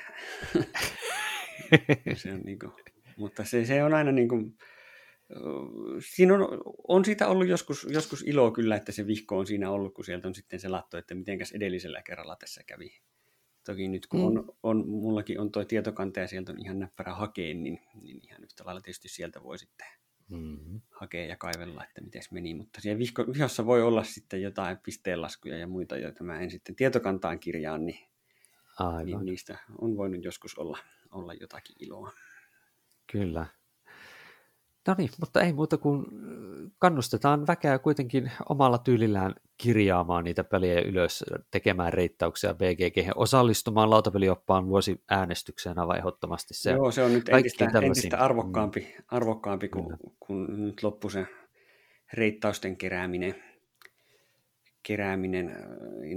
[laughs] se on niin kuin, mutta se, se on aina niin kuin, siinä on, on siitä ollut joskus, joskus iloa kyllä, että se vihko on siinä ollut, kun sieltä on sitten se latto, että mitenkäs edellisellä kerralla tässä kävi. Toki nyt kun mm. on, on, mullakin on tuo tietokanta ja sieltä on ihan näppärä hakeen, niin, niin ihan yhtä lailla tietysti sieltä voi sitten mm-hmm. hakea ja kaivella, että miten meni. Mutta siellä vihko, vihossa voi olla sitten jotain pisteenlaskuja ja muita, joita mä en sitten tietokantaan kirjaan, niin, Aivan. niin niistä on voinut joskus olla, olla jotakin iloa.
Kyllä. No niin, mutta ei muuta kuin kannustetaan väkeä kuitenkin omalla tyylillään kirjaamaan niitä pelejä ylös, tekemään reittauksia BGG, osallistumaan lautapelioppaan vuosi äänestykseen aivan ehdottomasti.
Se Joo, se on nyt entistä, entistä arvokkaampi, mm. arvokkaampi kun, kun nyt loppui se reittausten kerääminen, kerääminen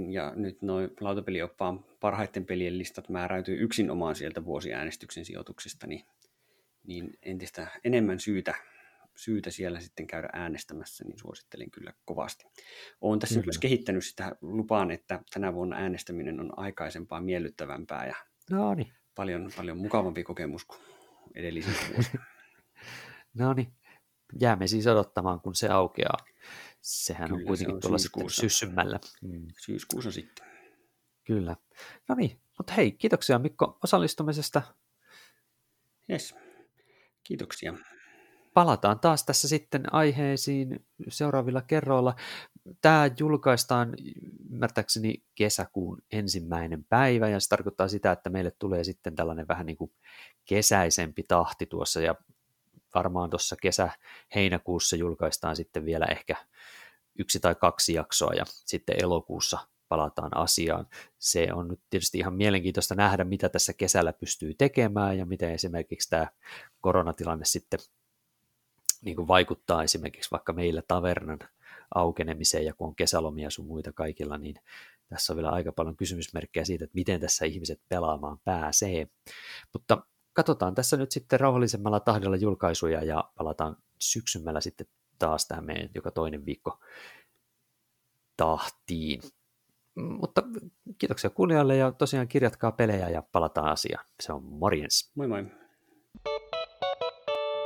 ja nyt noin lautapelioppaan parhaiten pelien listat määräytyy yksinomaan sieltä vuosiäänestyksen sijoituksista, niin niin entistä enemmän syytä, syytä siellä sitten käydä äänestämässä, niin suosittelen kyllä kovasti. Olen tässä kyllä. myös kehittänyt sitä lupaan, että tänä vuonna äänestäminen on aikaisempaa miellyttävämpää ja no niin. paljon, paljon mukavampi kokemus kuin edellisenä vuosina. [laughs]
no niin, jäämme siis odottamaan, kun se aukeaa. Sehän Kyllä, on kuitenkin se tuolla sitten syssymällä.
Mm. Syyskuussa sitten.
Kyllä. No niin, mutta hei, kiitoksia Mikko osallistumisesta.
Yes. Kiitoksia.
Palataan taas tässä sitten aiheisiin seuraavilla kerroilla. Tämä julkaistaan ymmärtääkseni kesäkuun ensimmäinen päivä, ja se tarkoittaa sitä, että meille tulee sitten tällainen vähän niin kuin kesäisempi tahti tuossa, ja varmaan tuossa kesä-heinäkuussa julkaistaan sitten vielä ehkä yksi tai kaksi jaksoa, ja sitten elokuussa palataan asiaan. Se on nyt tietysti ihan mielenkiintoista nähdä, mitä tässä kesällä pystyy tekemään ja miten esimerkiksi tämä koronatilanne sitten niin kuin vaikuttaa esimerkiksi vaikka meillä tavernan aukenemiseen ja kun on kesälomia sun muita kaikilla, niin tässä on vielä aika paljon kysymysmerkkejä siitä, että miten tässä ihmiset pelaamaan pääsee. Mutta katsotaan tässä nyt sitten rauhallisemmalla tahdilla julkaisuja ja palataan syksymällä sitten taas tähän meidän joka toinen viikko tahtiin. Mutta kiitoksia kuulijoille ja tosiaan kirjatkaa pelejä ja palataan asiaan. Se on morjens.
Moi moi.